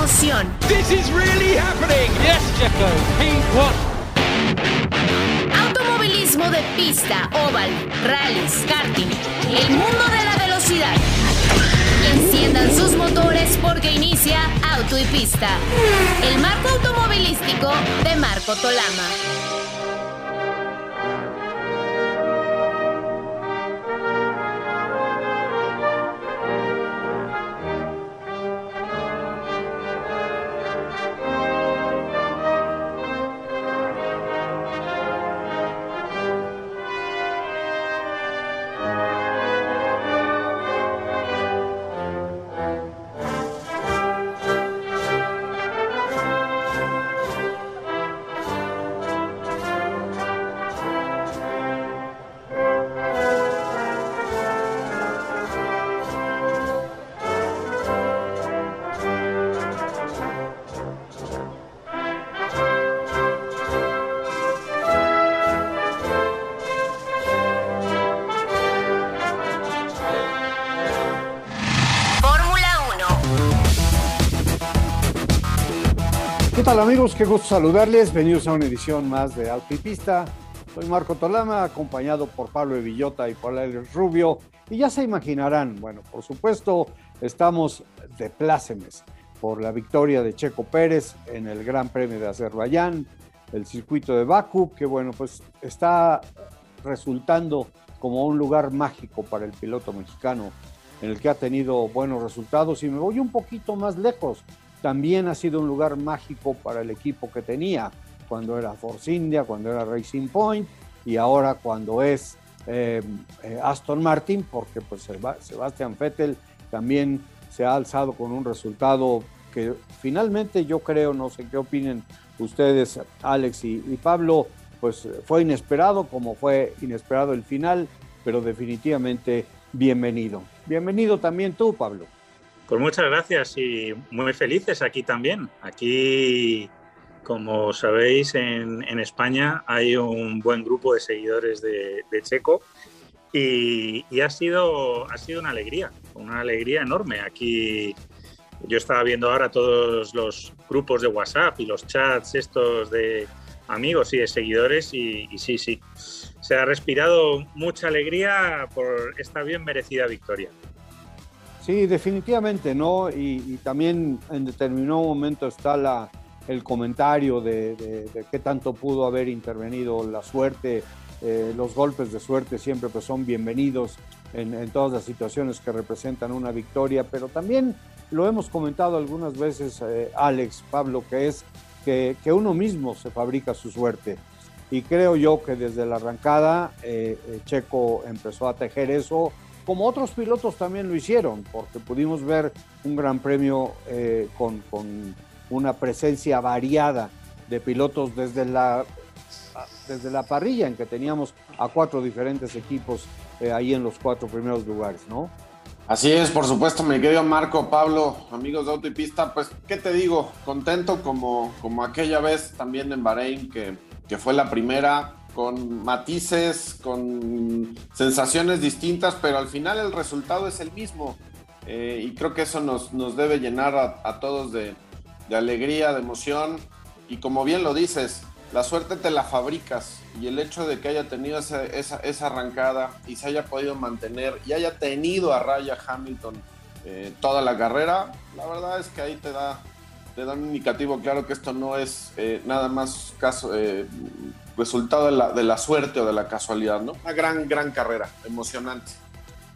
emoción. This is really happening. Yes, Checo. He won. Automovilismo de pista, oval, rallies, karting, el mundo de la velocidad. Enciendan sus motores porque inicia Auto y Pista, el marco automovilístico de Marco Tolama. Amigos? Qué gusto saludarles. Bienvenidos a una edición más de Pista. Soy Marco Tolama, acompañado por Pablo de Villota y Alex Rubio. Y ya se imaginarán, bueno, por supuesto, estamos de plácemes por la victoria de Checo Pérez en el Gran Premio de Azerbaiyán, el circuito de Bakú, que bueno, pues está resultando como un lugar mágico para el piloto mexicano, en el que ha tenido buenos resultados. Y me voy un poquito más lejos también ha sido un lugar mágico para el equipo que tenía cuando era Force India, cuando era Racing Point y ahora cuando es eh, eh, Aston Martin, porque pues Sebastian Vettel también se ha alzado con un resultado que finalmente yo creo, no sé qué opinen ustedes, Alex y, y Pablo, pues fue inesperado como fue inesperado el final, pero definitivamente bienvenido. Bienvenido también tú, Pablo. Pues muchas gracias y muy felices aquí también. Aquí, como sabéis, en, España hay un buen grupo de seguidores de, Checo y, ha, sido, ha sido una alegría, una alegría enorme. Aquí yo estaba viendo ahora todos los grupos de WhatsApp y los chats estos de amigos y de seguidores y, y sí, sí, se ha respirado mucha alegría por esta bien merecida victoria. Sí, definitivamente, ¿no? Y, también en determinado momento está la, el comentario de, qué tanto pudo haber intervenido la suerte. Eh, los golpes de suerte siempre pues, son bienvenidos en, todas las situaciones que representan una victoria, pero también lo hemos comentado algunas veces, eh, Alex, Pablo, que es que, uno mismo se fabrica su suerte. Y creo yo que desde la arrancada eh, Checo empezó a tejer eso como otros pilotos también lo hicieron, porque pudimos ver un gran premio eh, con, una presencia variada de pilotos desde la, desde la parrilla, en que teníamos a cuatro diferentes equipos eh, ahí en los cuatro primeros lugares, ¿no? Así es, por supuesto, mi querido Marco, Pablo, amigos de Auto y Pista, pues, ¿qué te digo? Contento como, como aquella vez también en Bahrein, que, que fue la primera, con matices, con sensaciones distintas, pero al final el resultado es el mismo. Eh, y creo que eso nos, nos debe llenar a, todos de, de, alegría, de emoción. Y como bien lo dices, la suerte te la fabricas. Y el hecho de que haya tenido esa, esa, esa arrancada y se haya podido mantener y haya tenido a Raya Hamilton eh, toda la carrera, la verdad es que ahí te da, te da un indicativo claro que esto no es eh, nada más caso, resultado de la, de la suerte o de la casualidad, ¿no? Una gran, gran carrera, emocionante.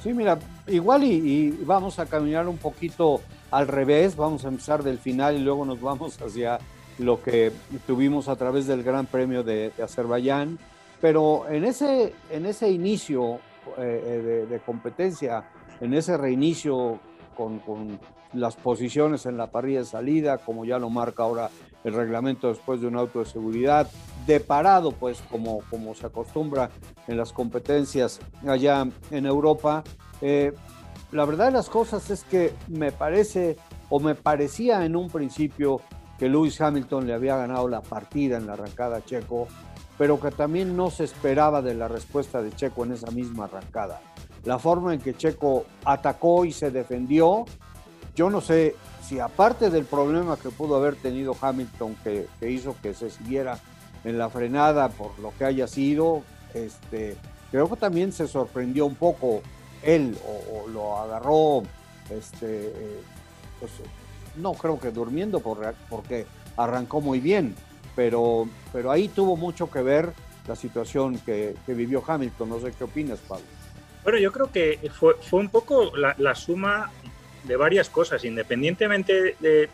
Sí, mira, igual y, vamos a caminar un poquito al revés, vamos a empezar del final y luego nos vamos hacia lo que tuvimos a través del Gran Premio de, Azerbaiyán, pero en ese, en ese inicio eh, de, competencia, en ese reinicio con, con, las posiciones en la parrilla de salida, como ya lo marca ahora el reglamento después de un auto de seguridad, de parado, pues como, como se acostumbra en las competencias allá en Europa. Eh, la verdad de las cosas es que me parece o me parecía en un principio que Lewis Hamilton le había ganado la partida en la arrancada Checo, pero que también no se esperaba de la respuesta de Checo en esa misma arrancada. La forma en que Checo atacó y se defendió, yo no sé si aparte del problema que pudo haber tenido Hamilton, que, hizo que se siguiera en la frenada por lo que haya sido, este, creo que también se sorprendió un poco él o, lo agarró, este, pues, no creo que durmiendo porque arrancó muy bien, pero, pero ahí tuvo mucho que ver la situación que, vivió Hamilton. No sé qué opinas, Pablo. Bueno, yo creo que fue, fue un poco la, suma de varias cosas, independientemente de,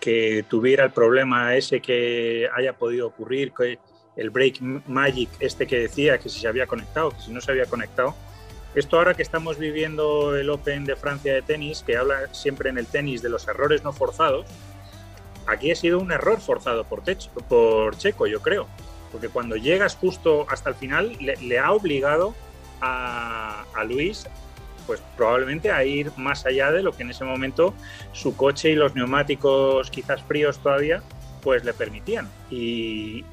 que tuviera el problema ese que haya podido ocurrir, que el break magic este que decía, que si se había conectado, que si no se había conectado. Esto ahora que estamos viviendo el Open de Francia de tenis, que habla siempre en el tenis de los errores no forzados, aquí ha sido un error forzado por, por Checo, yo creo porque cuando llegas justo hasta el final le, ha obligado a, Luis pues probablemente a ir más allá de lo que en ese momento su coche y los neumáticos quizás fríos todavía pues le permitían y,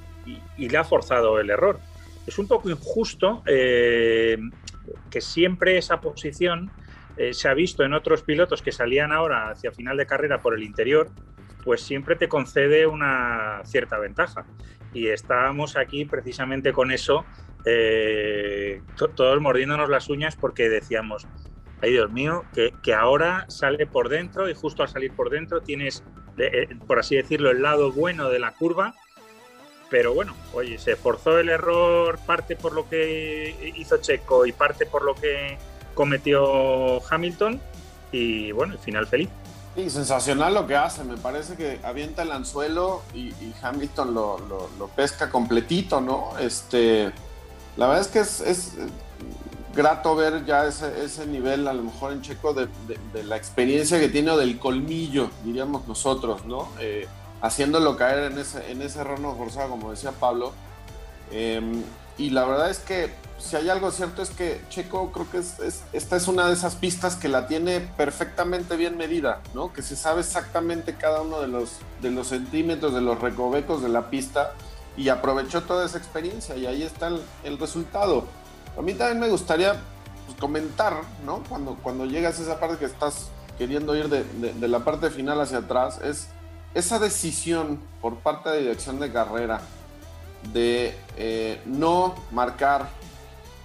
le ha forzado el error. Es un poco injusto eh, que siempre esa posición eh, se ha visto en otros pilotos que salían ahora hacia final de carrera por el interior, pues siempre te concede una cierta ventaja y estábamos aquí precisamente con eso, eh, todos mordiéndonos las uñas porque decíamos, ay Dios mío, que, ahora sale por dentro y justo al salir por dentro tienes, eh, por así decirlo, el lado bueno de la curva. Pero bueno, oye, se forzó el error parte por lo que hizo Checo y parte por lo que cometió Hamilton y bueno, el final feliz. Sí, sensacional lo que hace. Me parece que avienta el anzuelo y, Hamilton lo, pesca completito, ¿no? Este, la verdad es que es, grato ver ya ese, nivel, a lo mejor en Checo, de, la experiencia que tiene o del colmillo, diríamos nosotros, ¿no? Eh, haciéndolo caer en ese, en ese error no forzado, como decía Pablo. Em, y la verdad es que si hay algo cierto es que Checo creo que esta es una de esas pistas que la tiene perfectamente bien medida, ¿no? Que se sabe exactamente cada uno de los, de los centímetros, de los recovecos de la pista y aprovechó toda esa experiencia y ahí está el, resultado. A mí también me gustaría pues, comentar, ¿no? Cuando, cuando llegas a esa parte que estás queriendo ir de, de la parte final hacia atrás, es esa decisión por parte de dirección de carrera de eh, no marcar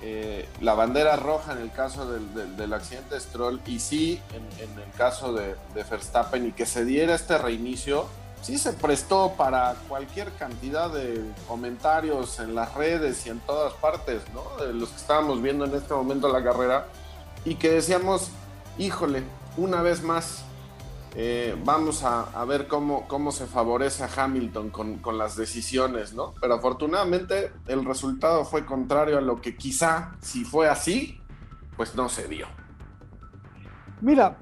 eh, la bandera roja en el caso del, accidente de Stroll y sí en, el caso de, Verstappen y que se diera este reinicio, sí se prestó para cualquier cantidad de comentarios en las redes y en todas partes, ¿no? De los que estábamos viendo en este momento la carrera y que decíamos, híjole, una vez más eh, vamos a, ver cómo, cómo se favorece a Hamilton con, las decisiones, ¿no? Pero afortunadamente el resultado fue contrario a lo que quizá, si fue así, pues no se dio. Mira,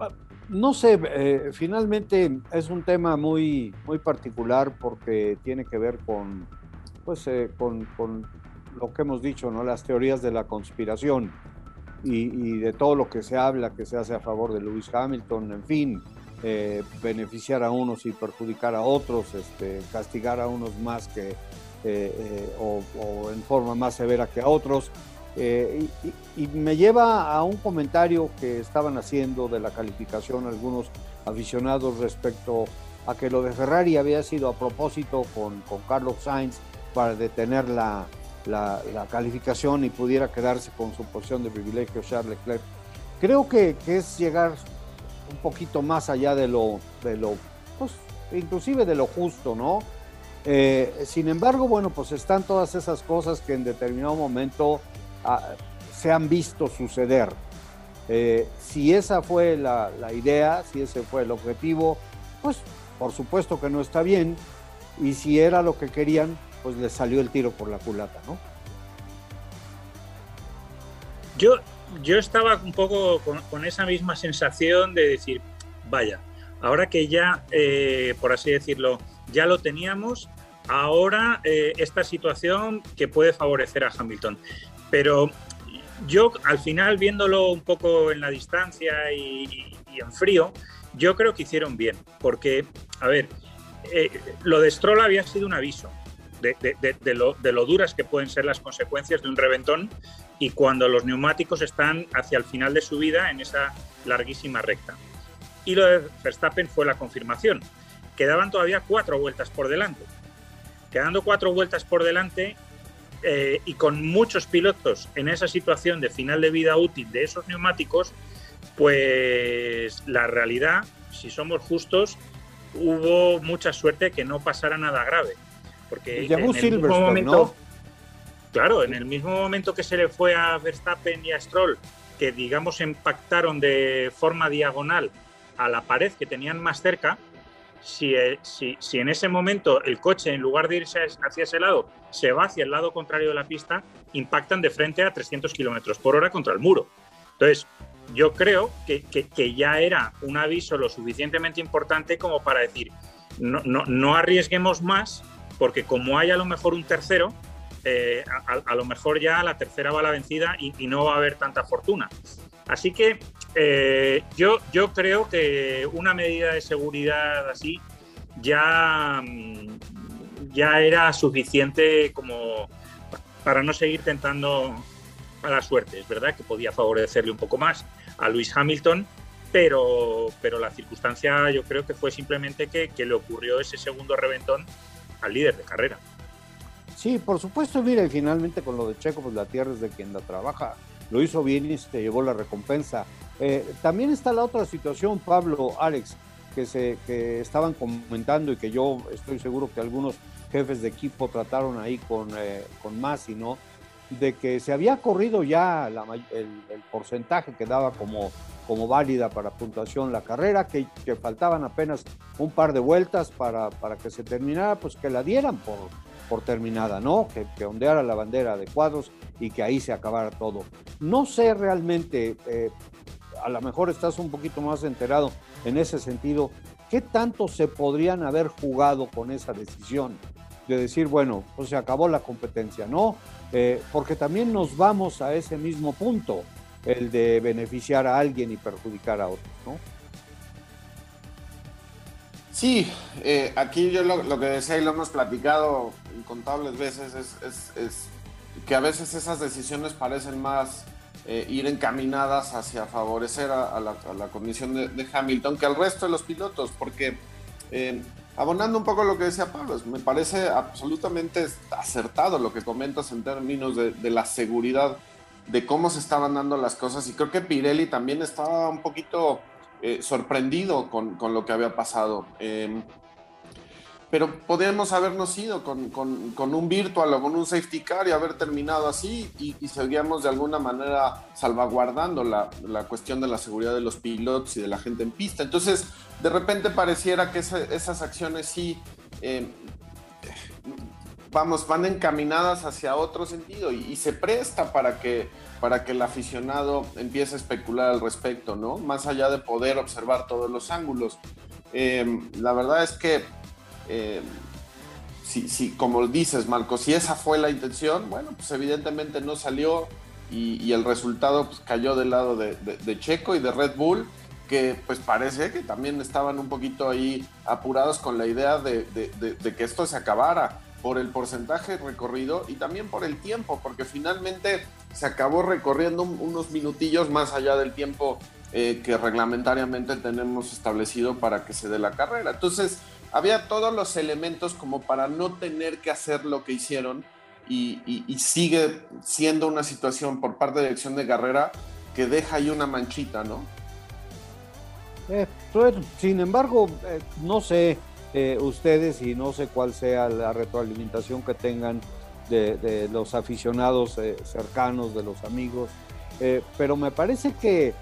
no sé, eh, finalmente es un tema muy, muy particular porque tiene que ver con, pues, eh, con, lo que hemos dicho, ¿no? Las teorías de la conspiración y, de todo lo que se habla, que se hace a favor de Lewis Hamilton, en fin eh, beneficiar a unos y perjudicar a otros, este, castigar a unos más que, o, en forma más severa que a otros. Y, me lleva a un comentario que estaban haciendo de la calificación algunos aficionados respecto a que lo de Ferrari había sido a propósito con, con Carlos Sainz para detener la, la, calificación y pudiera quedarse con su posición de privilegio Charles Leclerc. Creo que, que es llegar un poquito más allá de lo, de lo pues, inclusive de lo justo, ¿no? Eh, sin embargo, bueno, pues están todas esas cosas que en determinado momento ah, se han visto suceder. Eh, si esa fue la, idea, si ese fue el objetivo, pues por supuesto que no está bien. Y si era lo que querían, pues les salió el tiro por la culata, ¿no? Yo, yo estaba un poco con, esa misma sensación de decir, vaya, ahora que ya, eh, por así decirlo, ya lo teníamos, ahora eh, esta situación que puede favorecer a Hamilton. Pero yo al final, viéndolo un poco en la distancia y, en frío, yo creo que hicieron bien, porque, a ver, eh, lo de Stroll había sido un aviso de, lo, de lo duras que pueden ser las consecuencias de un reventón y cuando los neumáticos están hacia el final de su vida en esa larguísima recta. Y lo de Verstappen fue la confirmación. Quedaban todavía cuatro vueltas por delante. Quedando cuatro vueltas por delante eh, y con muchos pilotos en esa situación de final de vida útil de esos neumáticos, pues la realidad, si somos justos, hubo mucha suerte que no pasara nada grave. Porque en el mismo momento, claro, en el mismo momento que se le fue a Verstappen y a Stroll, que digamos impactaron de forma diagonal a la pared que tenían más cerca, si, eh, si, en ese momento el coche, en lugar de irse hacia ese lado, se va hacia el lado contrario de la pista, impactan de frente a 300 kilómetros por hora contra el muro. Entonces, yo creo que, ya era un aviso lo suficientemente importante como para decir, no arriesguemos más, porque como hay a lo mejor un tercero, eh, a, lo mejor ya la tercera va la vencida y, y, no va a haber tanta fortuna. Así que eh, yo, yo creo que una medida de seguridad así ya, mm, ya era suficiente como para no seguir tentando a la suerte. Es verdad que podía favorecerle un poco más a Luis Hamilton, pero, pero la circunstancia yo creo que fue simplemente que, que le ocurrió ese segundo reventón al líder de carrera. Sí, por supuesto, mira, y finalmente con lo de Checo, pues la tierra es de quien la trabaja. Lo hizo bien y se llevó la recompensa. Eh, también está la otra situación, Pablo, Alex, que, se, que estaban comentando y que yo estoy seguro que algunos jefes de equipo trataron ahí con, eh, con Masi, ¿no? De que se había corrido ya el, el, porcentaje que daba como, como válida para puntuación la carrera, que, que faltaban apenas un par de vueltas para, para, que se terminara, pues que la dieran por, por terminada, ¿no? Que, que, ondeara la bandera de cuadros y que ahí se acabara todo. No sé realmente, eh, a lo mejor estás un poquito más enterado en ese sentido, ¿qué tanto se podrían haber jugado con esa decisión? De decir, bueno, pues se acabó la competencia, ¿no? Eh, porque también nos vamos a ese mismo punto, el de beneficiar a alguien y perjudicar a otro, ¿no? Sí, eh, aquí yo lo, que decía y lo hemos platicado incontables veces es, es, es que a veces esas decisiones parecen más eh, ir encaminadas hacia favorecer a, a, la, a la, condición de, de, Hamilton que al resto de los pilotos, porque eh, abonando un poco lo que decía Pablo, me parece absolutamente acertado lo que comentas en términos de, de, la seguridad, de cómo se estaban dando las cosas, y creo que Pirelli también estaba un poquito eh, sorprendido con, con, lo que había pasado. Pero podríamos habernos ido con, con, un virtual o con un safety car y haber terminado así y, seguíamos de alguna manera salvaguardando la, la, cuestión de la seguridad de los pilotos y de la gente en pista. Entonces, de repente pareciera que esa, esas acciones sí, eh, vamos, van encaminadas hacia otro sentido y, y, se presta para que, para que el aficionado empiece a especular al respecto, ¿no? Más allá de poder observar todos los ángulos. Eh, la verdad es que eh, si, si, como dices, Marco, si esa fue la intención, bueno, pues evidentemente no salió y, el resultado pues, cayó del lado de, Checo y de Red Bull, que pues parece que también estaban un poquito ahí apurados con la idea de, de que esto se acabara por el porcentaje recorrido y también por el tiempo, porque finalmente se acabó recorriendo unos minutillos más allá del tiempo eh, que reglamentariamente tenemos establecido para que se dé la carrera. Entonces, había todos los elementos como para no tener que hacer lo que hicieron y, sigue siendo una situación por parte de dirección de carrera que deja ahí una manchita, ¿no? Eh, sin embargo, eh, no sé eh, ustedes y no sé cuál sea la retroalimentación que tengan de, los aficionados cercanos, de los amigos, pero me parece que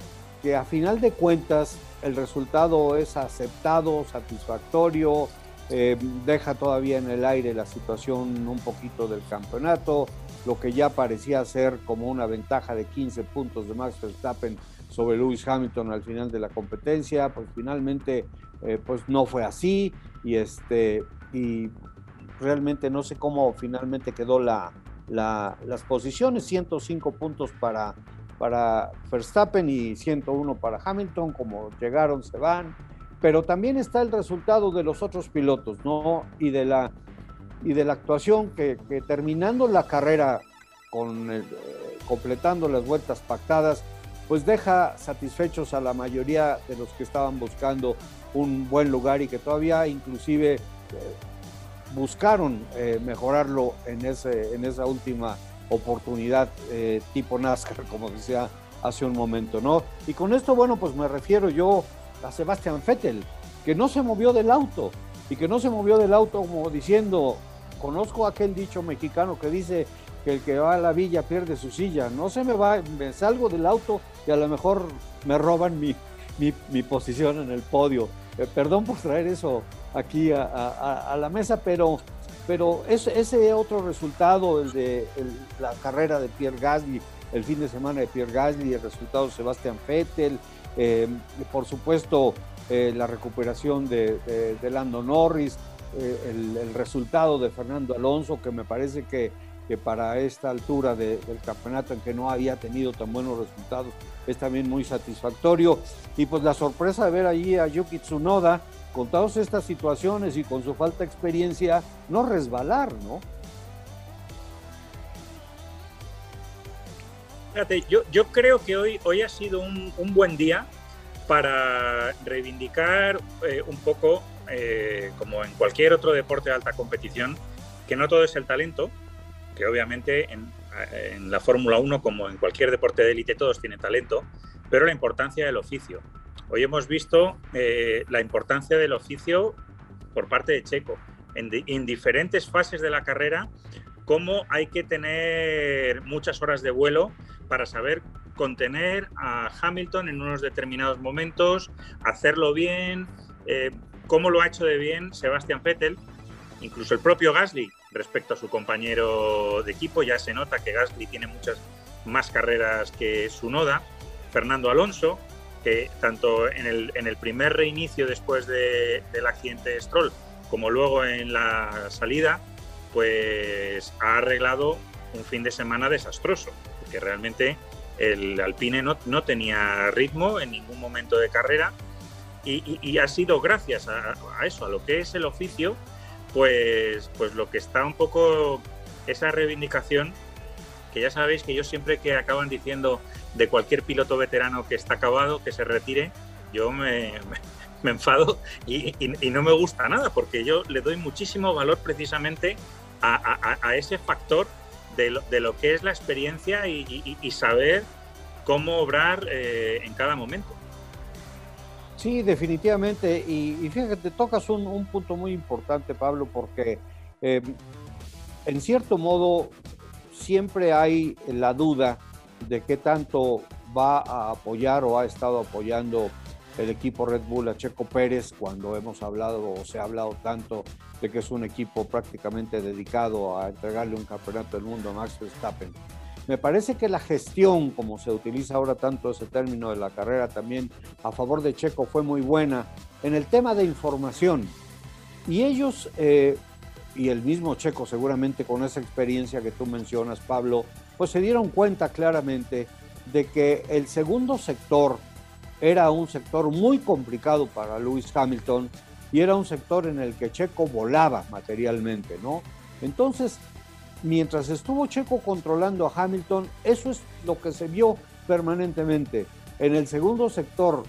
a final de cuentas el resultado es aceptado, satisfactorio, eh, deja todavía en el aire la situación un poquito del campeonato, lo que ya parecía ser como una ventaja de 15 puntos de Max Verstappen sobre Lewis Hamilton al final de la competencia, pues finalmente eh, pues no fue así y este y realmente no sé cómo finalmente quedó la, la, las posiciones, 105 puntos para para Verstappen y 101 para Hamilton, como llegaron, se van, pero también está el resultado de los otros pilotos, ¿no? Y de la, y de la actuación que, terminando la carrera, con completando las vueltas pactadas, pues deja satisfechos a la mayoría de los que estaban buscando un buen lugar y que todavía inclusive eh, buscaron eh, mejorarlo en, ese, en esa última oportunidad eh, tipo NASCAR, como decía hace un momento, ¿no? Y con esto, bueno, pues me refiero yo a Sebastián Vettel, que no se movió del auto y que no se movió del auto como diciendo, conozco aquel dicho mexicano que dice que el que va a la villa pierde su silla, no se me va, me salgo del auto y a lo mejor me roban mi, mi, posición en el podio. Eh, perdón por traer eso aquí a, la mesa, pero, pero ese, otro resultado, el de la carrera de Pierre Gasly, el fin de semana de Pierre Gasly, el resultado de Sebastián Vettel, eh, por supuesto eh, la recuperación de, de, Lando Norris, el, resultado de Fernando Alonso, que me parece que para esta altura del campeonato en que no había tenido tan buenos resultados, es también muy satisfactorio. Y pues la sorpresa de ver allí a Yuki Tsunoda con todas estas situaciones y con su falta de experiencia, no resbalar, ¿no? Fíjate, yo, yo creo que hoy, hoy ha sido un, buen día para reivindicar eh, un poco, eh, como en cualquier otro deporte de alta competición, que no todo es el talento, que obviamente en, en la Fórmula 1, como en cualquier deporte de élite, todos tienen talento, pero la importancia del oficio. Hoy hemos visto eh, la importancia del oficio por parte de Checo. En, diferentes fases de la carrera, cómo hay que tener muchas horas de vuelo para saber contener a Hamilton en unos determinados momentos, hacerlo bien, eh, cómo lo ha hecho de bien Sebastian Vettel, incluso el propio Gasly respecto a su compañero de equipo, ya se nota que Gasly tiene muchas más carreras que su Noda, Fernando Alonso, tanto en el, en el primer reinicio después del accidente de Stroll como luego en la salida, pues ha arreglado un fin de semana desastroso, porque realmente el Alpine no, no tenía ritmo en ningún momento de carrera y, ha sido gracias a, a, eso, a lo que es el oficio, pues, pues lo que está un poco esa reivindicación, que ya sabéis que yo siempre que acaban diciendo de cualquier piloto veterano que está acabado, que se retire, yo me, enfado y, no me gusta nada, porque yo le doy muchísimo valor precisamente a, ese factor de lo, que es la experiencia y, saber cómo obrar eh, en cada momento. Sí, definitivamente. Y, fíjate, tocas un, punto muy importante, Pablo, porque eh, en cierto modo siempre hay la duda de qué tanto va a apoyar o ha estado apoyando el equipo Red Bull a Checo Pérez cuando hemos hablado o se ha hablado tanto de que es un equipo prácticamente dedicado a entregarle un campeonato del mundo a Max Verstappen. Me parece que la gestión, como se utiliza ahora tanto ese término de la carrera también a favor de Checo, fue muy buena en el tema de información. Y ellos, eh, y el mismo Checo seguramente con esa experiencia que tú mencionas, Pablo, pues se dieron cuenta claramente de que el segundo sector era un sector muy complicado para Lewis Hamilton y era un sector en el que Checo volaba materialmente, ¿no? Entonces, mientras estuvo Checo controlando a Hamilton, eso es lo que se vio permanentemente. En el segundo sector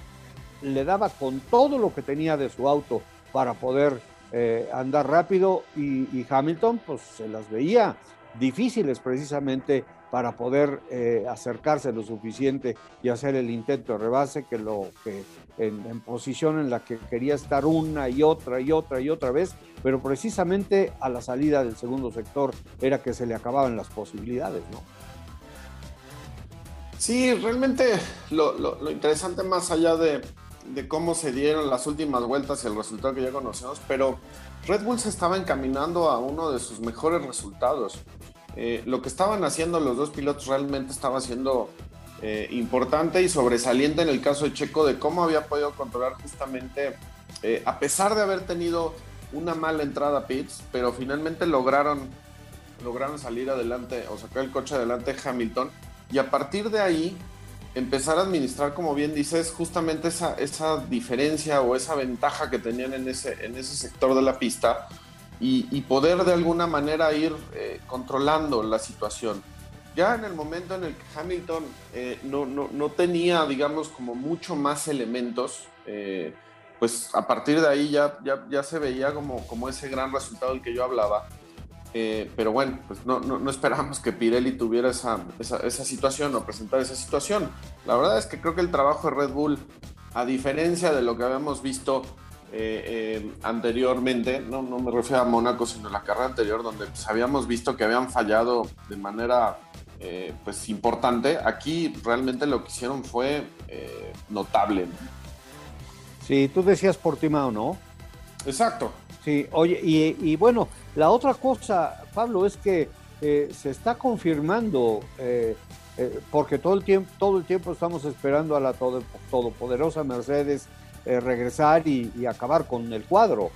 le daba con todo lo que tenía de su auto para poder eh, andar rápido y, y Hamilton pues se las veía difíciles precisamente para poder eh, acercarse lo suficiente y hacer el intento de rebase que lo que en, posición en la que quería estar una y otra y otra y otra vez, pero precisamente a la salida del segundo sector era que se le acababan las posibilidades, ¿no? Sí, realmente lo, interesante más allá de, de, cómo se dieron las últimas vueltas y el resultado que ya conocemos, pero Red Bull se estaba encaminando a uno de sus mejores resultados. Eh, lo que estaban haciendo los dos pilotos realmente estaba siendo eh, importante y sobresaliente en el caso de Checo de cómo había podido controlar justamente, eh, a pesar de haber tenido una mala entrada a pero finalmente lograron, lograron salir adelante o sacar el coche adelante Hamilton. Y a partir de ahí empezar a administrar, como bien dices, justamente esa, esa diferencia o esa ventaja que tenían en ese, en ese sector de la pista y, poder de alguna manera ir eh, controlando la situación. ya en el momento en el que Hamilton eh, no, no, no, tenía, digamos, como mucho más elementos, eh, pues a partir de ahí ya, ya, ya, se veía como, como ese gran resultado del que yo hablaba. Eh, pero bueno, pues no, no, esperamos que Pirelli tuviera esa, esa, esa, situación o presentara esa situación. La verdad es que creo que el trabajo de Red Bull, a diferencia de lo que habíamos visto eh, eh, anteriormente, no, no me refiero a Mónaco, sino a la carrera anterior, donde pues, habíamos visto que habían fallado de manera eh, pues importante. Aquí realmente lo que hicieron fue eh, notable. Sí, tú decías Portimao, ¿no? Exacto. Sí, oye, y, y bueno, la otra cosa, Pablo, es que se está confirmando, porque todo el, tiempo, todo el tiempo estamos esperando a la todo, todopoderosa Mercedes regresar y, acabar con el cuadro.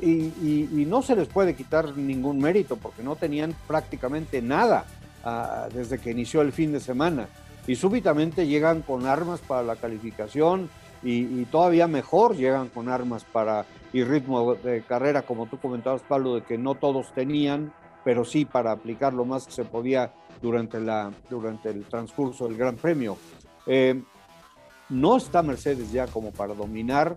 Y, no se les puede quitar ningún mérito, porque no tenían prácticamente nada uh, desde que inició el fin de semana. Y súbitamente llegan con armas para la calificación y, todavía mejor llegan con armas para y ritmo de carrera, como tú comentabas, Pablo, de que no todos tenían, pero sí para aplicar lo más que se podía durante, la, durante el transcurso del Gran Premio. Eh, no está Mercedes ya como para dominar,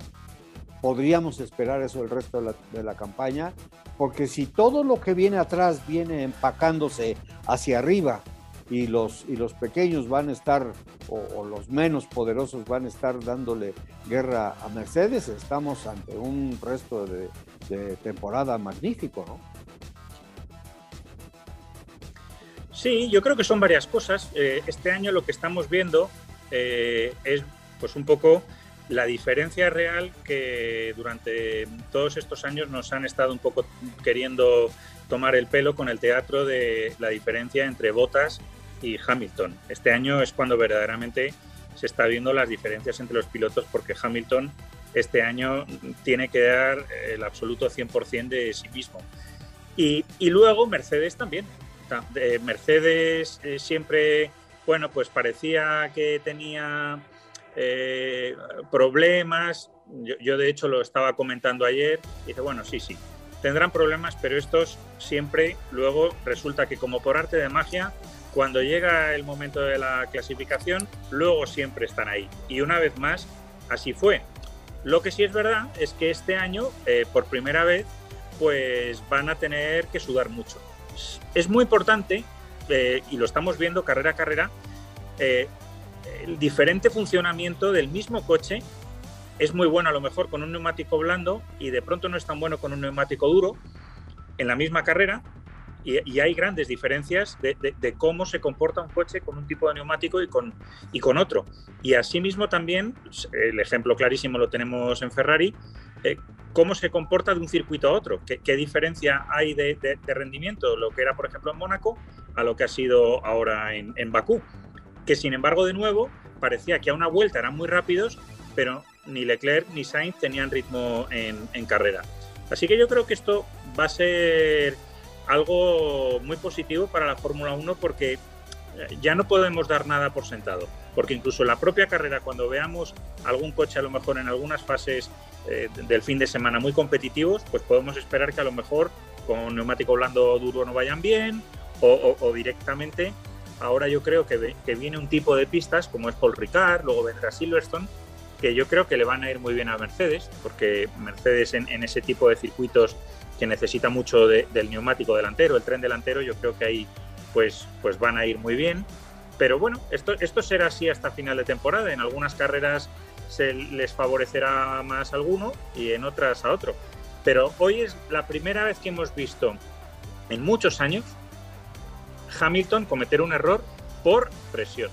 podríamos esperar eso el resto de la, de la, campaña, porque si todo lo que viene atrás viene empacándose hacia arriba y los, y los pequeños van a estar, o, los menos poderosos van a estar dándole guerra a Mercedes, estamos ante un resto de, de temporada magnífico, ¿no? Sí, yo creo que son varias cosas. Eh, este año lo que estamos viendo eh, es pues un poco la diferencia real que durante todos estos años nos han estado un poco queriendo tomar el pelo con el teatro de la diferencia entre Bottas y Hamilton. Este año es cuando verdaderamente se está viendo las diferencias entre los pilotos porque Hamilton este año tiene que dar el absoluto 100% de sí mismo. Y, y, luego Mercedes también. Mercedes eh, siempre, bueno, pues parecía que tenía eh, problemas. Yo, de hecho lo estaba comentando ayer. Dice, bueno, sí, sí, tendrán problemas, pero estos siempre luego resulta que como por arte de magia, cuando llega el momento de la clasificación, luego siempre están ahí. Y una vez más, así fue. Lo que sí es verdad es que este año, eh, por primera vez, pues van a tener que sudar mucho. Es muy importante, eh, y lo estamos viendo carrera a carrera, el diferente funcionamiento del mismo coche es muy bueno a lo mejor con un neumático blando y de pronto no es tan bueno con un neumático duro en la misma carrera y, y hay grandes diferencias de, cómo se comporta un coche con un tipo de neumático y con, y con otro. Y asimismo también, el ejemplo clarísimo lo tenemos en Ferrari, eh, cómo se comporta de un circuito a otro, qué, diferencia hay de, de, rendimiento, lo que era por ejemplo en Mónaco a lo que ha sido ahora en, en Bakú. Que sin embargo, de nuevo, parecía que a una vuelta eran muy rápidos, pero ni Leclerc ni Sainz tenían ritmo en, carrera. Así que yo creo que esto va a ser algo muy positivo para la Fórmula 1 porque ya no podemos dar nada por sentado, porque incluso en la propia carrera, cuando veamos algún coche a lo mejor en algunas fases eh, del fin de semana muy competitivos, pues podemos esperar que a lo mejor con neumático blando duro no vayan bien o directamente. Ahora yo creo que, viene un tipo de pistas como es Paul Ricard, luego vendrá Silverstone, que yo creo que le van a ir muy bien a Mercedes, porque Mercedes en, ese tipo de circuitos que necesita mucho de, del neumático delantero, el tren delantero, yo creo que ahí pues, pues van a ir muy bien. Pero bueno, esto, esto será así hasta final de temporada. En algunas carreras se les favorecerá más a alguno y en otras a otro. Pero hoy es la primera vez que hemos visto en muchos años Hamilton cometer un error por presión.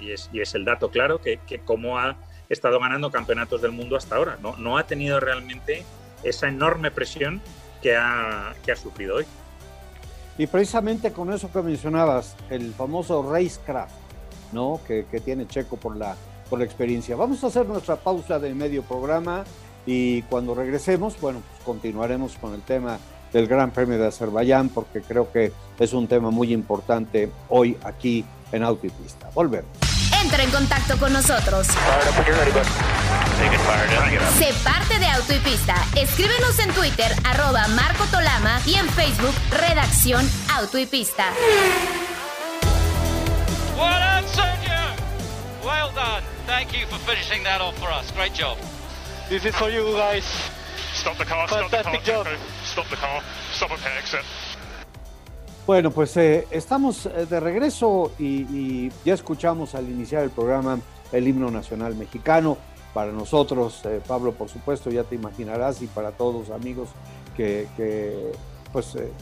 Y es, y es el dato claro que, que como ha estado ganando campeonatos del mundo hasta ahora. No, no ha tenido realmente esa enorme presión que ha, que ha sufrido hoy. Y precisamente con eso que mencionabas, el famoso racecraft, ¿no? Que, que, tiene Checo por la, por la experiencia. Vamos a hacer nuestra pausa de medio programa y cuando regresemos, bueno, pues continuaremos con el tema del Gran Premio de Azerbaiyán porque creo que es un tema muy importante hoy aquí en Autopista. Volvemos. Entra en contacto con nosotros. Sé parte de Auto y Pista. Escríbenos en Twitter, arroba Marco Tolama y en Facebook, Redacción Auto y Pista. Well done, Sergio. Well done. Thank you for finishing that off for us. Great job. This is for you guys. Stop the car, stop the car, job. Stop the car, stop at exit. Bueno, pues eh, estamos eh, de regreso y, y ya escuchamos al iniciar el programa el himno nacional mexicano. Para nosotros, eh, Pablo, por supuesto, ya te imaginarás, y para todos los amigos que, que, pues eh,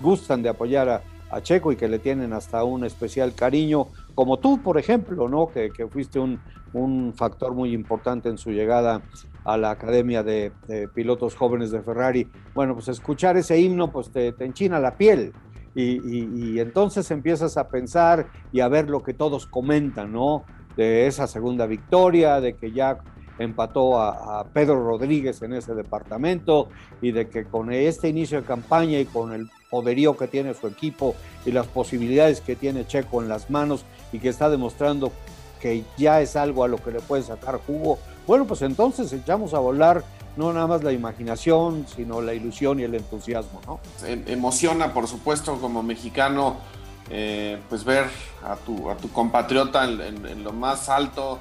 gustan de apoyar a, a Checo y que le tienen hasta un especial cariño, como tú, por ejemplo, ¿no? Que, que fuiste un, un factor muy importante en su llegada a la Academia de, Pilotos Jóvenes de Ferrari. Bueno, pues escuchar ese himno, pues te, te enchina la piel. Y, entonces empiezas a pensar y a ver lo que todos comentan, ¿no? De esa segunda victoria, de que ya empató a, a, Pedro Rodríguez en ese departamento y de que con este inicio de campaña y con el poderío que tiene su equipo y las posibilidades que tiene Checo en las manos y que está demostrando que ya es algo a lo que le puede sacar jugo, bueno, pues entonces echamos a volar no nada más la imaginación, sino la ilusión y el entusiasmo, ¿no? Emociona, por supuesto, como mexicano, eh, pues ver a tu, a tu compatriota en, lo más alto,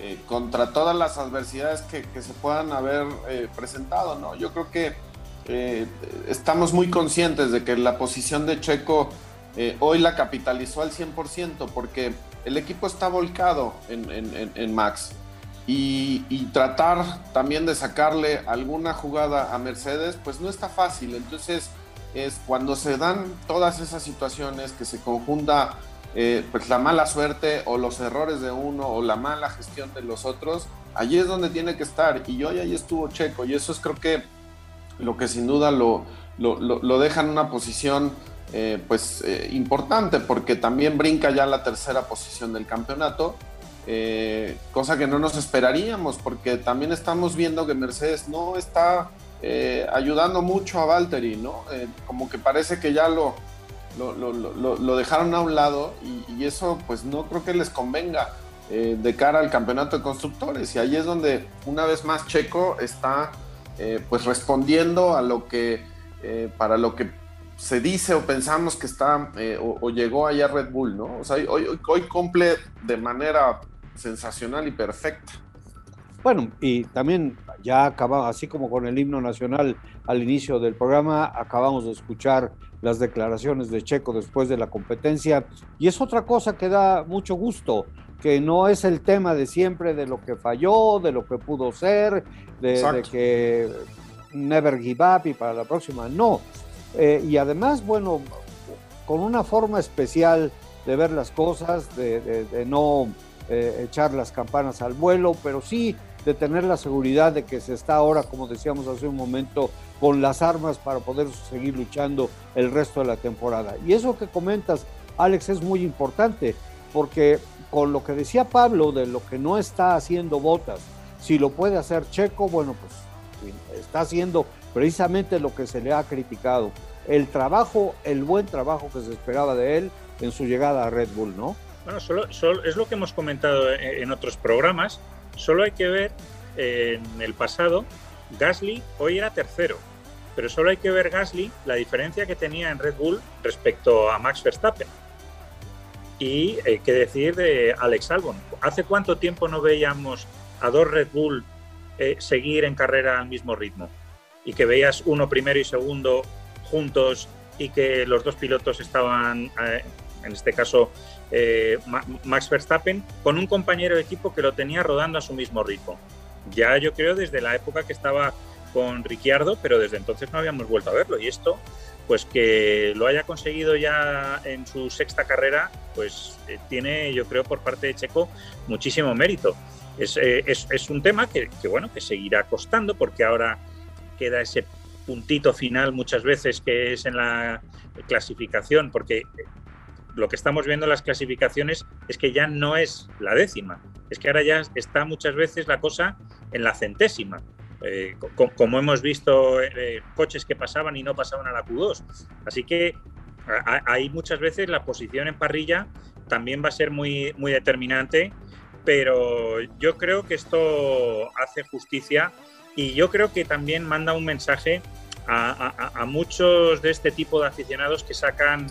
eh, contra todas las adversidades que, se puedan haber eh, presentado, ¿no? Yo creo que eh, estamos muy conscientes de que la posición de Checo hoy la capitalizó al 100%, porque el equipo está volcado en Max. Y, tratar también de sacarle alguna jugada a Mercedes, pues no está fácil. Entonces, es cuando se dan todas esas situaciones que se conjunta eh, pues la mala suerte o los errores de uno o la mala gestión de los otros, allí es donde tiene que estar. Y hoy ahí estuvo Checo, y eso es creo que lo que sin duda lo, lo, lo, lo deja en una posición eh, pues eh, importante, porque también brinca ya la tercera posición del campeonato eh, cosa que no nos esperaríamos, porque también estamos viendo que Mercedes no está eh, ayudando mucho a Valtteri, ¿no? Eh, como que parece que ya lo, lo, dejaron a un lado y, eso pues no creo que les convenga de cara al campeonato de constructores. Y ahí es donde una vez más Checo está pues respondiendo a lo que, para lo que se dice o pensamos que está o, o, llegó allá Red Bull, ¿no? O sea, hoy, hoy, hoy cumple de manera sensacional y perfecta. Bueno, y también ya acabamos, así como con el himno nacional al inicio del programa, acabamos de escuchar las declaraciones de Checo después de la competencia, y es otra cosa que da mucho gusto, que no es el tema de siempre de lo que falló, de lo que pudo ser, de, de que never give up y para la próxima no. Eh, y además, bueno, con una forma especial de ver las cosas, de, de, de no eh, echar las campanas al vuelo, pero sí de tener la seguridad de que se está ahora, como decíamos hace un momento, con las armas para poder seguir luchando el resto de la temporada. Y eso que comentas, Alex, es muy importante, porque con lo que decía Pablo de lo que no está haciendo Botas, si lo puede hacer Checo, bueno, pues está haciendo precisamente lo que se le ha criticado, el trabajo, el buen trabajo que se esperaba de él en su llegada a Red Bull, ¿no? Bueno, solo, solo, es lo que hemos comentado en otros programas. Solo hay que ver en el pasado, Gasly hoy era tercero, pero solo hay que ver Gasly la diferencia que tenía en Red Bull respecto a Max Verstappen. Y hay eh, que decir de Alex Albon. ¿Hace cuánto tiempo no veíamos a dos Red Bull eh, seguir en carrera al mismo ritmo? Y que veías uno primero y segundo juntos y que los dos pilotos estaban, eh, en este caso, eh, Max Verstappen con un compañero de equipo que lo tenía rodando a su mismo ritmo. Ya yo creo desde la época que estaba con Ricciardo, pero desde entonces no habíamos vuelto a verlo. Y esto, pues que lo haya conseguido ya en su sexta carrera, pues eh, tiene, yo creo, por parte de Checo muchísimo mérito. Es, eh, es, un tema que, bueno, que seguirá costando porque ahora queda ese puntito final muchas veces que es en la clasificación, porque lo que estamos viendo en las clasificaciones es que ya no es la décima, es que ahora ya está muchas veces la cosa en la centésima. Eh, co como hemos visto eh, coches que pasaban y no pasaban a la Q2. Así que ahí muchas veces la posición en parrilla también va a ser muy, muy determinante, pero yo creo que esto hace justicia y yo creo que también manda un mensaje a, a muchos de este tipo de aficionados que sacan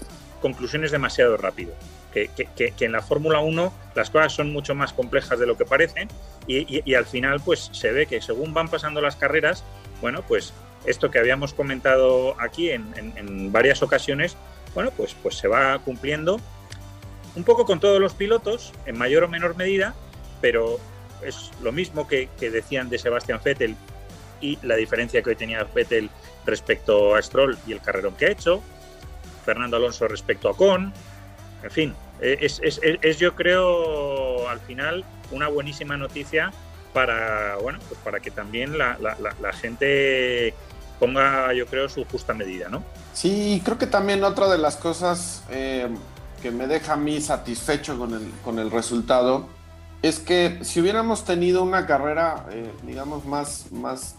conclusiones demasiado rápido. Que, que, en la Fórmula 1 las cosas son mucho más complejas de lo que parecen y, al final pues se ve que según van pasando las carreras, bueno, pues esto que habíamos comentado aquí en, en, varias ocasiones, bueno, pues, pues se va cumpliendo un poco con todos los pilotos, en mayor o menor medida, pero es lo mismo que, que decían de Sebastián Vettel y la diferencia que hoy tenía Vettel respecto a Stroll y el carrerón que ha hecho, Fernando Alonso respecto a Con, en fin, es, es, yo creo al final una buenísima noticia para bueno pues para que también la, la, gente ponga yo creo su justa medida no sí creo que también otra de las cosas eh, que me deja a mí satisfecho con el, con el resultado es que si hubiéramos tenido una carrera eh, digamos más más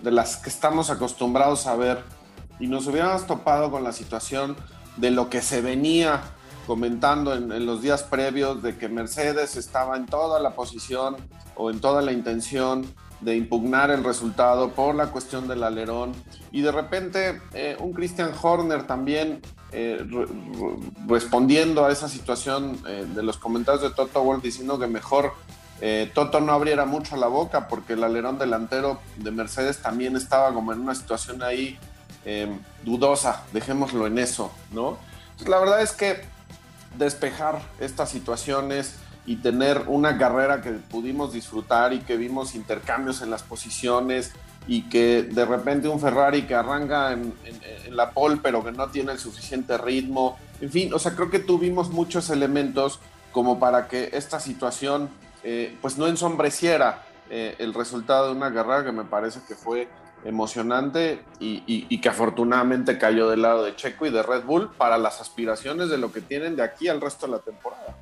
de las que estamos acostumbrados a ver y nos hubiéramos topado con la situación de lo que se venía comentando en, los días previos de que Mercedes estaba en toda la posición o en toda la intención de impugnar el resultado por la cuestión del alerón. Y de repente eh, un Christian Horner también eh, respondiendo a esa situación eh, de los comentarios de Toto Wolff diciendo que mejor Toto no abriera mucho la boca porque el alerón delantero de Mercedes también estaba como en una situación ahí dudosa, dejémoslo en eso, ¿no? la verdad es que despejar estas situaciones y tener una carrera que pudimos disfrutar y que vimos intercambios en las posiciones y que de repente un Ferrari que arranca en, la pole pero que no tiene el suficiente ritmo, en fin, o sea, creo que tuvimos muchos elementos como para que esta situación eh, pues no ensombreciera eh, el resultado de una carrera que me parece que fue emocionante y, que afortunadamente cayó del lado de Checo y de Red Bull para las aspiraciones de lo que tienen de aquí al resto de la temporada.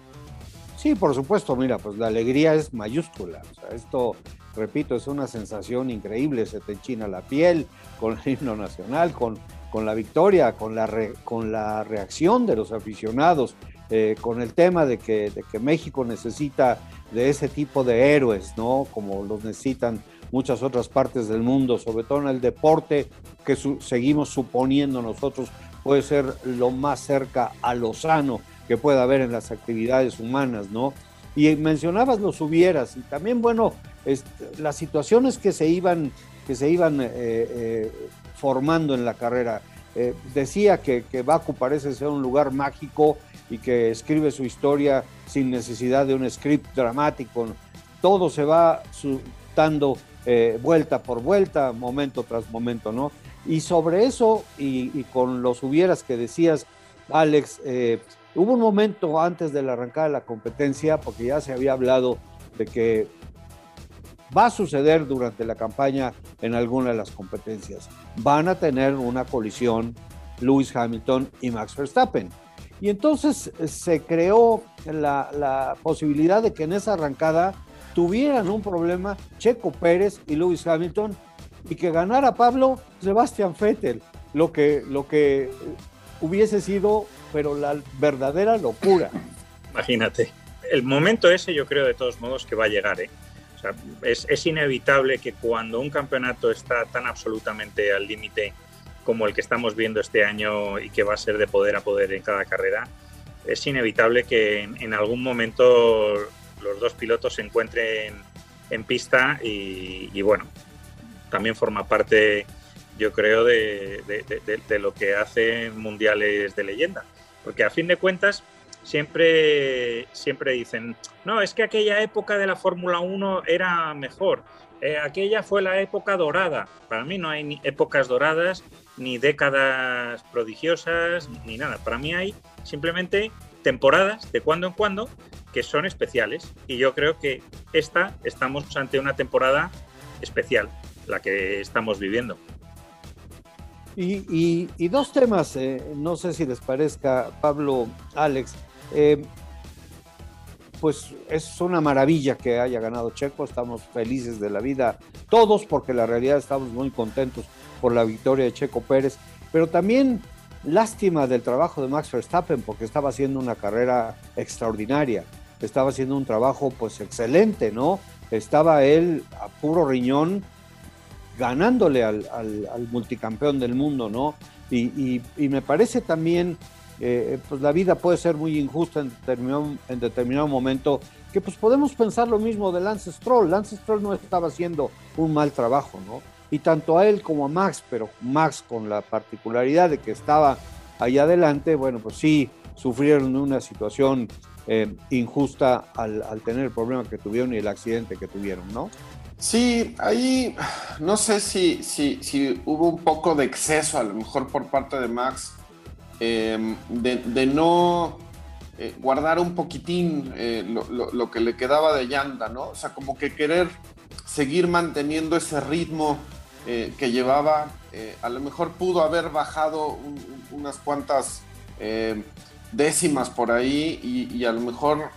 Sí, por supuesto, mira, pues la alegría es mayúscula. O sea, esto, repito, es una sensación increíble, se te enchina la piel con el himno nacional, con, con la victoria, con la, con la reacción de los aficionados, eh, con el tema de que, de que México necesita de ese tipo de héroes, ¿no? Como los necesitan muchas otras partes del mundo, sobre todo en el deporte, que seguimos suponiendo nosotros puede ser lo más cerca a lo sano que pueda haber en las actividades humanas, ¿no? Y mencionabas los hubieras, y también, bueno, las situaciones que se iban, que se iban eh, eh, formando en la carrera. Eh, decía que, que Baku parece ser un lugar mágico y que escribe su historia sin necesidad de un script dramático. Todo se va dando eh, vuelta por vuelta, momento tras momento, ¿no? Y sobre eso, y, con los hubieras que decías, Alex, eh, hubo un momento antes de la arrancada de la competencia, porque ya se había hablado de que va a suceder durante la campaña en alguna de las competencias. Van a tener una colisión Lewis Hamilton y Max Verstappen. Y entonces eh, se creó la, la posibilidad de que en esa arrancada tuvieran un problema Checo Pérez y Lewis Hamilton y que ganara Pablo Sebastián Vettel, lo que, lo que hubiese sido, pero la verdadera locura. Imagínate. El momento ese yo creo de todos modos que va a llegar, ¿eh? es, es inevitable que cuando un campeonato está tan absolutamente al límite como el que estamos viendo este año y que va a ser de poder a poder en cada carrera, es inevitable que en, en algún momento los dos pilotos se encuentren en pista y, bueno, también forma parte, yo creo, de, lo que hacen mundiales de leyenda. Porque a fin de cuentas, siempre, siempre dicen, no, es que aquella época de la Fórmula 1 era mejor, eh, aquella fue la época dorada. Para mí no hay ni épocas doradas, ni décadas prodigiosas, ni nada. Para mí hay simplemente temporadas de cuando en cuando que son especiales. Y yo creo que esta estamos ante una temporada especial, la que estamos viviendo. Y, dos temas, eh, no sé si les parezca, Pablo, Alex. Eh, pues es una maravilla que haya ganado Checo, estamos felices de la vida todos porque la realidad estamos muy contentos por la victoria de Checo Pérez, pero también lástima del trabajo de Max Verstappen porque estaba haciendo una carrera extraordinaria estaba haciendo un trabajo pues excelente, ¿no? Estaba él a puro riñón ganándole al, multicampeón del mundo, ¿no? Y, me parece también eh, pues la vida puede ser muy injusta en determinado, en determinado momento, que pues podemos pensar lo mismo de Lance Stroll. Lance Stroll no estaba haciendo un mal trabajo, ¿no? Y tanto a él como a Max, pero Max con la particularidad de que estaba ahí adelante, bueno, pues sí, sufrieron una situación eh, injusta al, tener el problema que tuvieron y el accidente que tuvieron, ¿no? Sí, ahí no sé si, si, hubo un poco de exceso, a lo mejor por parte de Max, eh, de, no eh, guardar un poquitín eh, lo, lo, que le quedaba de llanta, ¿no? O sea, como que querer seguir manteniendo ese ritmo eh, que llevaba, a lo mejor pudo haber bajado un, unas cuantas décimas por ahí y, a lo mejor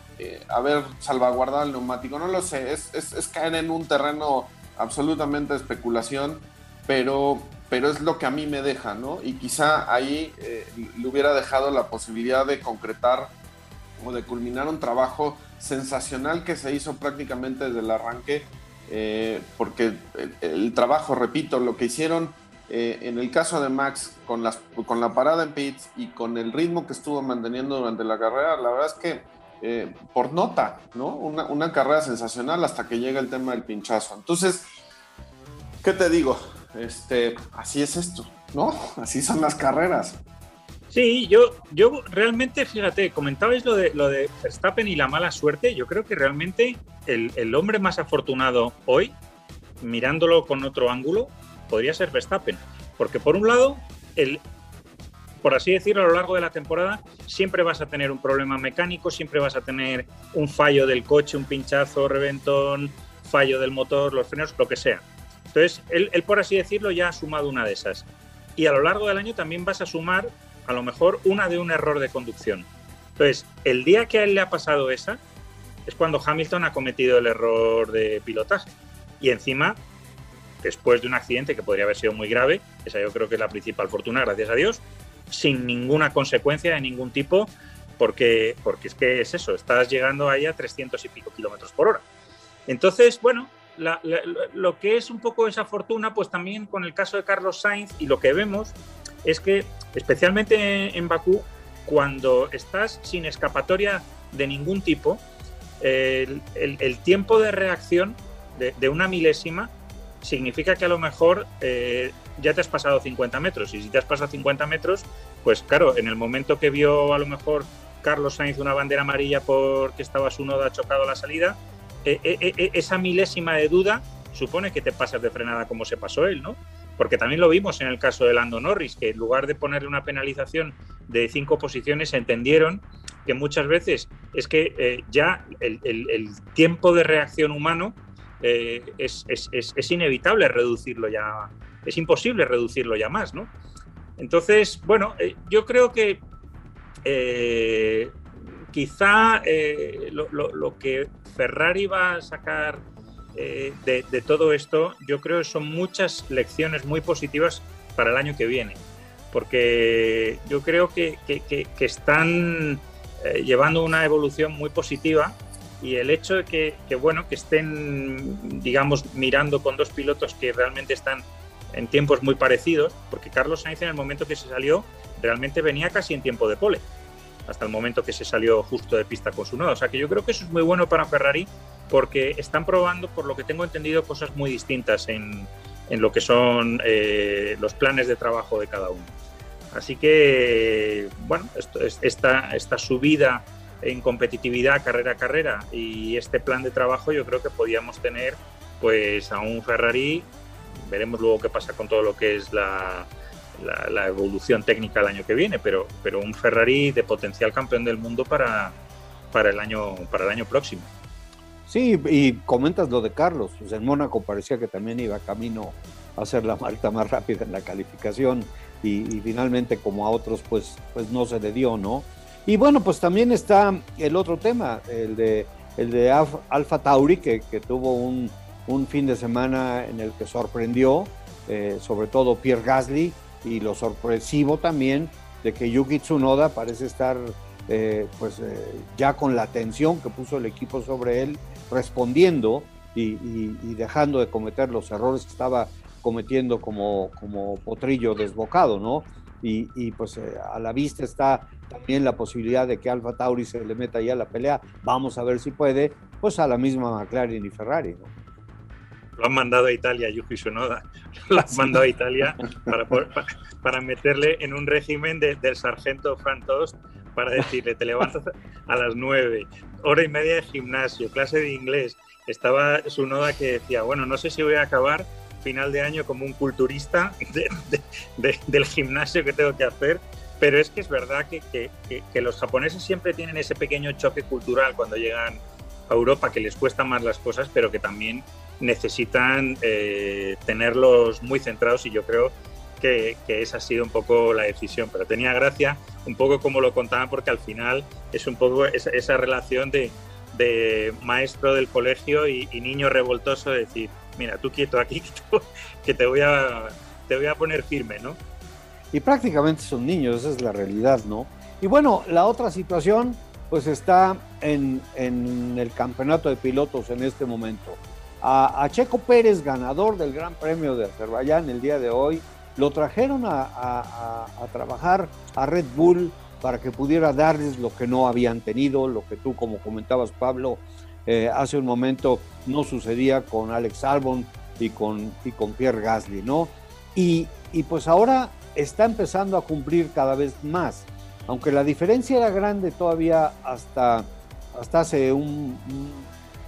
haber salvaguardado el neumático, no lo sé, es, caer en un terreno absolutamente de especulación, pero pero es lo que a mí me deja, ¿no? Y quizá ahí eh, le hubiera dejado la posibilidad de concretar o de culminar un trabajo sensacional que se hizo prácticamente desde el arranque, eh, porque el, trabajo, repito, lo que hicieron eh, en el caso de Max con, las, con la parada en pits y con el ritmo que estuvo manteniendo durante la carrera, la verdad es que eh, por nota, ¿no? Una, una carrera sensacional hasta que llega el tema del pinchazo. Entonces, ¿qué te digo? este, así es esto, ¿no? Así son las carreras. Sí, yo, yo realmente, fíjate, comentabais lo de, lo de Verstappen y la mala suerte. Yo creo que realmente el, el hombre más afortunado hoy, mirándolo con otro ángulo, podría ser Verstappen. Porque por un lado, el, por así decirlo, a lo largo de la temporada siempre vas a tener un problema mecánico, siempre vas a tener un fallo del coche, un pinchazo, reventón, fallo del motor, los frenos, lo que sea. Entonces, él, él, por así decirlo, ya ha sumado una de esas. Y a lo largo del año también vas a sumar, a lo mejor, una de un error de conducción. Entonces, el día que a él le ha pasado esa, es cuando Hamilton ha cometido el error de pilotaje. Y encima, después de un accidente que podría haber sido muy grave, esa yo creo que es la principal fortuna, gracias a Dios, sin ninguna consecuencia de ningún tipo, porque, porque es que es eso, estás llegando ahí a 300 y pico kilómetros por hora. Entonces, bueno, lo que es un poco esa fortuna, pues también con el caso de Carlos Sainz y lo que vemos es que, especialmente en Bakú, cuando estás sin escapatoria de ningún tipo, el, tiempo de reacción de, una milésima significa que a lo mejor eh, ya te has pasado 50 metros. Y si te has pasado 50 metros, pues claro, en el momento que vio a lo mejor Carlos Sainz una bandera amarilla porque estaba su noda chocado la salida, eh, eh, esa milésima de duda supone que te pasas de frenada como se pasó él, ¿no? Porque también lo vimos en el caso de Lando Norris, que en lugar de ponerle una penalización de cinco posiciones, entendieron que muchas veces es que eh, ya el, tiempo de reacción humano eh, es, inevitable reducirlo ya, es imposible reducirlo ya más, ¿no? Entonces, bueno, eh, yo creo que quizá lo, lo que Ferrari va a sacar eh, de, todo esto, yo creo que son muchas lecciones muy positivas para el año que viene, porque yo creo que, que están eh, llevando una evolución muy positiva y el hecho de que, bueno, que estén, digamos, mirando con dos pilotos que realmente están en tiempos muy parecidos, porque Carlos Sainz en el momento que se salió realmente venía casi en tiempo de pole hasta el momento que se salió justo de pista con su nodo. O sea que yo creo que eso es muy bueno para Ferrari porque están probando, por lo que tengo entendido, cosas muy distintas en, en lo que son eh, los planes de trabajo de cada uno. Así que, bueno, esto, esta, esta subida en competitividad carrera a carrera y este plan de trabajo yo creo que podíamos tener pues a un Ferrari, veremos luego qué pasa con todo lo que es la, la, evolución técnica el año que viene, pero, pero un Ferrari de potencial campeón del mundo para, para, el, año, para el año próximo. Sí, y comentas lo de Carlos, pues en Mónaco parecía que también iba camino a ser la marca más rápida en la calificación y, y, finalmente como a otros pues, pues no se le dio, ¿no? Y bueno, pues también está el otro tema, el de, el de Alfa Tauri, que, que tuvo un, un, fin de semana en el que sorprendió, eh, sobre todo Pierre Gasly, y lo sorpresivo también de que Yuki Tsunoda parece estar eh, pues eh, ya con la atención que puso el equipo sobre él, respondiendo y, dejando de cometer los errores que estaba cometiendo como, como potrillo desbocado, ¿no? y, pues eh, a la vista está también la posibilidad de que Alfa Tauri se le meta ya la pelea. Vamos a ver si puede, pues a la misma McLaren y Ferrari. ¿no? Lo han mandado a Italia, Yuji Sonoda. Lo han mandado a Italia para, para, meterle en un régimen de, del sargento Frank Tost para decirle, te levantas a las nueve, hora y media de gimnasio, clase de inglés. Estaba su noda que decía, bueno, no sé si voy a acabar final de año como un culturista de, de, de, del gimnasio que tengo que hacer, pero es que es verdad que, que, que, los japoneses siempre tienen ese pequeño choque cultural cuando llegan a Europa, que les cuesta más las cosas, pero que también necesitan eh, tenerlos muy centrados y yo creo que, que, esa ha sido un poco la decisión, pero tenía gracia un poco como lo contaban porque al final es un poco esa, esa relación de, de, maestro del colegio y, y, niño revoltoso, de decir, mira, tú quieto aquí, que te voy a, te voy a poner firme, ¿no? Y prácticamente son niños, esa es la realidad, ¿no? Y bueno, la otra situación pues está en, en el campeonato de pilotos en este momento. A, Checo Pérez, ganador del Gran Premio de Azerbaiyán el día de hoy, lo trajeron a, trabajar a Red Bull para que pudiera darles lo que no habían tenido, lo que tú, como comentabas, Pablo, eh, hace un momento no sucedía con Alex Albon y con, y con Pierre Gasly, ¿no? Y, pues ahora está empezando a cumplir cada vez más, aunque la diferencia era grande todavía hasta, hasta hace un,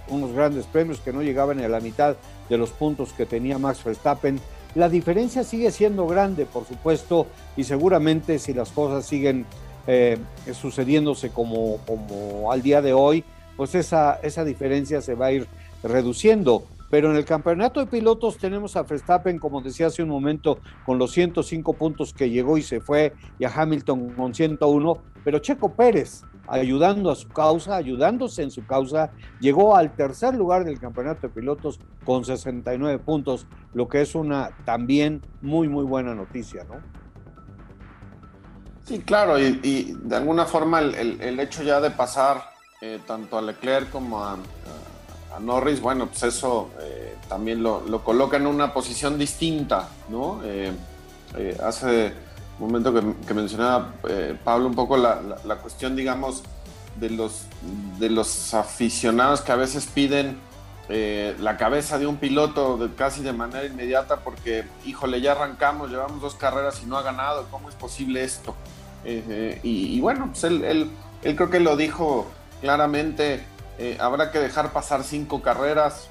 unos grandes premios que no llegaban a la mitad de los puntos que tenía Max Verstappen la diferencia sigue siendo grande, por supuesto, y seguramente si las cosas siguen eh, sucediéndose como, como, al día de hoy, pues esa, esa diferencia se va a ir reduciendo. Pero en el campeonato de pilotos tenemos a Verstappen, como decía hace un momento, con los 105 puntos que llegó y se fue, y a Hamilton con 101, pero Checo Pérez, ayudando a su causa, ayudándose en su causa, llegó al tercer lugar del campeonato de pilotos con 69 puntos, lo que es una también muy, muy buena noticia, ¿no? Sí, claro, y, de alguna forma el, hecho ya de pasar eh, tanto a Leclerc como a Norris, bueno, pues eso eh, también lo, lo, coloca en una posición distinta, ¿no? Eh, hace momento que, que mencionaba eh, Pablo un poco la, la, cuestión, digamos, de los, de los aficionados que a veces piden eh, la cabeza de un piloto casi de manera inmediata porque, híjole, ya arrancamos, llevamos dos carreras y no ha ganado, ¿cómo es posible esto? Eh, y, y, bueno, pues él, él, creo que lo dijo claramente, eh, habrá que dejar pasar cinco carreras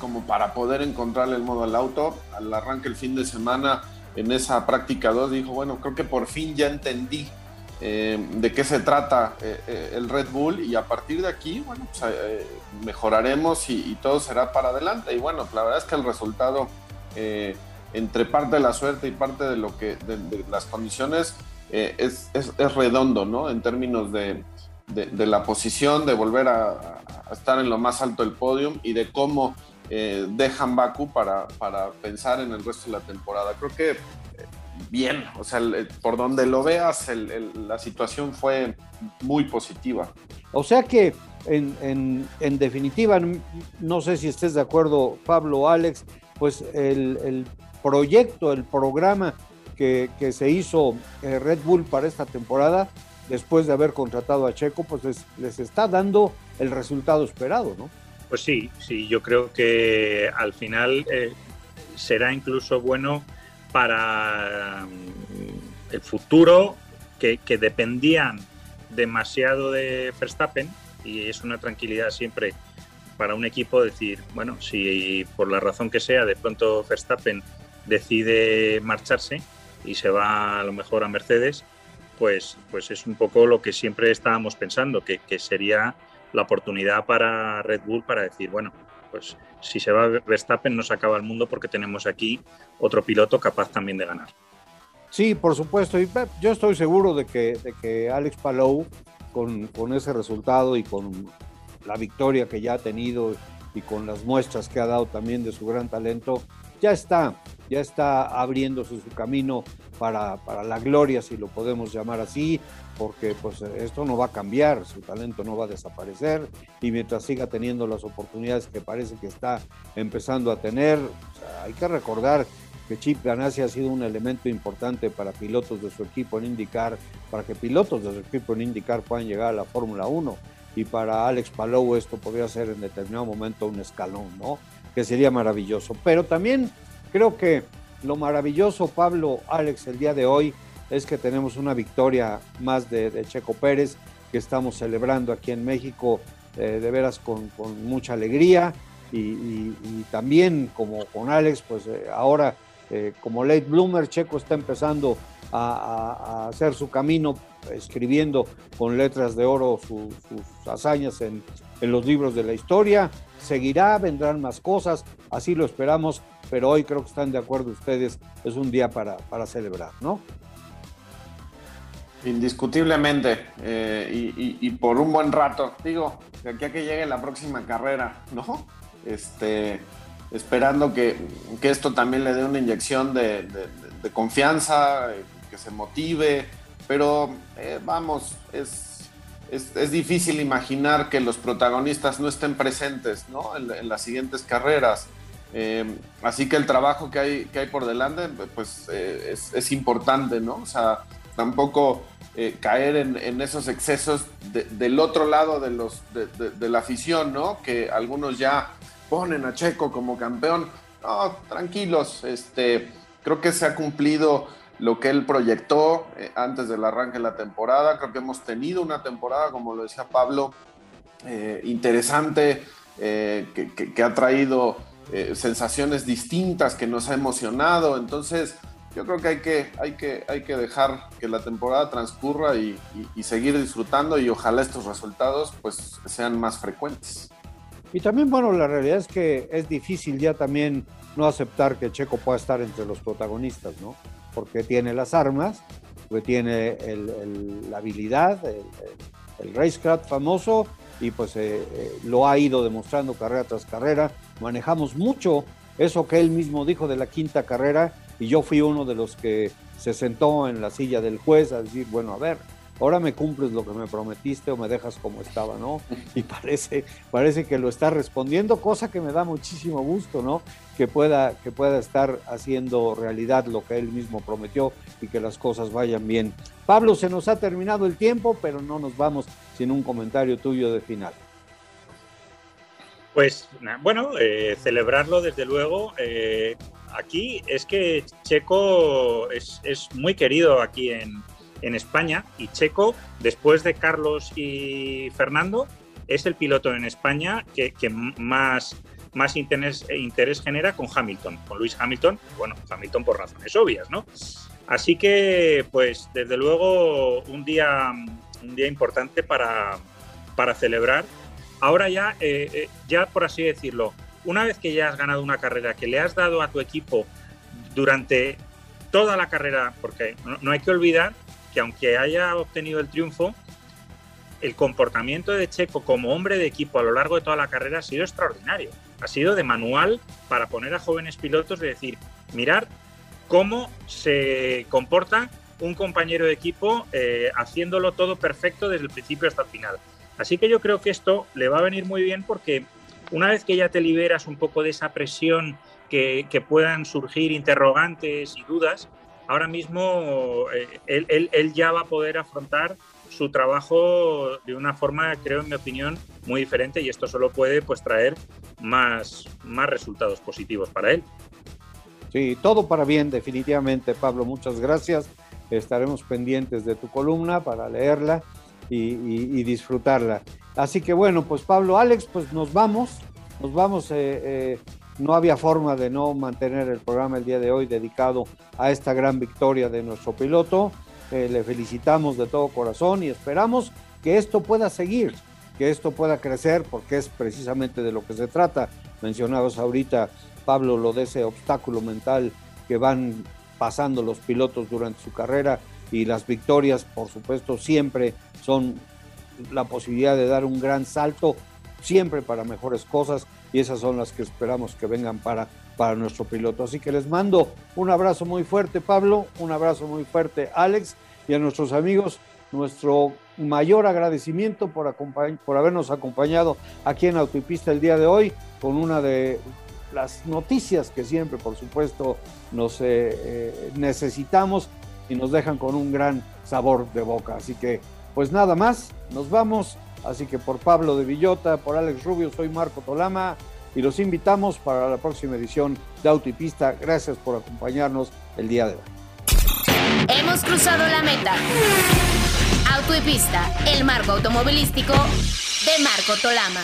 como para poder encontrarle el modo al auto. Al arranque el fin de semana, en esa práctica 2 dijo, bueno, creo que por fin ya entendí eh, de qué se trata eh, eh, el Red Bull y a partir de aquí, bueno, pues, mejoraremos y, todo será para adelante. Y bueno, la verdad es que el resultado, entre parte de la suerte y parte de lo que de, las condiciones, es, es, redondo, ¿no? En términos de, de la posición, de volver a, a, estar en lo más alto del podium y de cómo eh, dejan Baku para, para, pensar en el resto de la temporada. Creo que eh, bien, o sea, el, por donde lo veas, el, la situación fue muy positiva. O sea que, en, en, definitiva, no sé si estés de acuerdo, Pablo Alex, pues el, proyecto, el programa que, que se hizo eh, Red Bull para esta temporada, después de haber contratado a Checo, pues les, les está dando el resultado esperado, ¿no? Pues sí, sí, yo creo que al final eh, será incluso bueno para um, el futuro, que, que, dependían demasiado de Verstappen, y es una tranquilidad siempre para un equipo decir, bueno, si por la razón que sea de pronto Verstappen decide marcharse y se va a lo mejor a Mercedes, pues, pues es un poco lo que siempre estábamos pensando, que, que sería la oportunidad para Red Bull para decir, bueno, pues si se va Verstappen no se acaba el mundo porque tenemos aquí otro piloto capaz también de ganar. Sí, por supuesto. Y yo estoy seguro de que, de que Alex Palou, con, con, ese resultado y con la victoria que ya ha tenido y con las muestras que ha dado también de su gran talento, ya está, ya está abriéndose su camino para, para la gloria, si lo podemos llamar así, porque pues esto no va a cambiar, su talento no va a desaparecer y mientras siga teniendo las oportunidades que parece que está empezando a tener, o sea, hay que recordar que Chip Ganassi ha sido un elemento importante para pilotos de su equipo en indicar, para que pilotos de su equipo en indicar puedan llegar a la Fórmula 1. Y para Alex Palou esto podría ser en determinado momento un escalón, ¿no? Que sería maravilloso. Pero también creo que lo maravilloso, Pablo, Alex, el día de hoy es que tenemos una victoria más de, Checo Pérez que estamos celebrando aquí en México eh, de veras con, mucha alegría y, también como con Alex, pues eh, ahora eh, como late bloomer, Checo está empezando a, hacer su camino escribiendo con letras de oro sus hazañas en, los libros de la historia. Seguirá, vendrán más cosas, así lo esperamos, pero hoy creo que están de acuerdo ustedes, es un día para, para celebrar, ¿no? Indiscutiblemente, eh, y, por un buen rato, digo, de aquí a que llegue la próxima carrera, ¿no? Este, esperando que, esto también le dé una inyección de, confianza, eh, que se motive, pero eh, vamos, es, es, difícil imaginar que los protagonistas no estén presentes, ¿no? En, las siguientes carreras. así que el trabajo que hay, que hay por delante, pues es, es importante, ¿no? O sea, tampoco eh, caer en, esos excesos del otro lado de, los, de, la afición, ¿no? Que algunos ya ponen a Checo como campeón. No, tranquilos, este, creo que se ha cumplido lo que él proyectó eh, antes del arranque de la temporada. Creo que hemos tenido una temporada, como lo decía Pablo, eh, interesante, que, que, ha traído sensaciones distintas, que nos ha emocionado. Entonces, yo creo que hay que, hay que, hay que dejar que la temporada transcurra y, seguir disfrutando y ojalá estos resultados pues sean más frecuentes. Y también, bueno, la realidad es que es difícil ya también no aceptar que Checo pueda estar entre los protagonistas, ¿no? Porque tiene las armas, porque tiene la habilidad, el, el, racecraft famoso y pues eh, eh, lo ha ido demostrando carrera tras carrera. Manejamos mucho eso que él mismo dijo de la quinta carrera y yo fui uno de los que se sentó en la silla del juez a decir, bueno, a ver, ahora me cumples lo que me prometiste o me dejas como estaba, ¿no? Y parece, parece que lo está respondiendo, cosa que me da muchísimo gusto, ¿no? Que pueda, que pueda estar haciendo realidad lo que él mismo prometió y que las cosas vayan bien. Pablo, se nos ha terminado el tiempo, pero no nos vamos sin un comentario tuyo de final. Pues bueno, eh, celebrarlo desde luego. Eh, aquí es que Checo es, muy querido aquí en, España y Checo, después de Carlos y Fernando, es el piloto en España que, más, más interés, interés, genera con Hamilton, con Luis Hamilton, bueno, Hamilton por razones obvias, ¿no? Así que, pues, desde luego, un día, un día importante para, para celebrar ahora ya, eh, eh, ya por así decirlo, una vez que ya has ganado una carrera, que le has dado a tu equipo durante toda la carrera, porque no, hay que olvidar que aunque haya obtenido el triunfo, el comportamiento de Checo como hombre de equipo a lo largo de toda la carrera ha sido extraordinario. Ha sido de manual para poner a jóvenes pilotos de decir, mirar cómo se comporta un compañero de equipo eh, haciéndolo todo perfecto desde el principio hasta el final. Así que yo creo que esto le va a venir muy bien porque una vez que ya te liberas un poco de esa presión que, puedan surgir interrogantes y dudas, ahora mismo eh, él, ya va a poder afrontar su trabajo de una forma, creo en mi opinión, muy diferente y esto solo puede pues traer más, más resultados positivos para él. Sí, todo para bien, definitivamente, Pablo. Muchas gracias. Estaremos pendientes de tu columna para leerla y, disfrutarla. Así que bueno, pues Pablo, Alex, pues nos vamos, nos vamos. Eh, eh, no había forma de no mantener el programa el día de hoy dedicado a esta gran victoria de nuestro piloto. Eh, le felicitamos de todo corazón y esperamos que esto pueda seguir, que esto pueda crecer, porque es precisamente de lo que se trata. Mencionados ahorita, Pablo, lo de ese obstáculo mental que van pasando los pilotos durante su carrera y las victorias, por supuesto, siempre son la posibilidad de dar un gran salto, siempre para mejores cosas, y esas son las que esperamos que vengan para, para nuestro piloto. Así que les mando un abrazo muy fuerte, Pablo, un abrazo muy fuerte, Alex, y a nuestros amigos, nuestro mayor agradecimiento por, por habernos acompañado aquí en Autopista el día de hoy, con una de las noticias que siempre, por supuesto, nos eh, eh, necesitamos y nos dejan con un gran sabor de boca. Así que, pues nada más, nos vamos. Así que por Pablo de Villota, por Alex Rubio, soy Marco Tolama y los invitamos para la próxima edición de Auto y Pista. Gracias por acompañarnos el día de hoy. Hemos cruzado la meta. Auto y Pista, el marco automovilístico de Marco Tolama.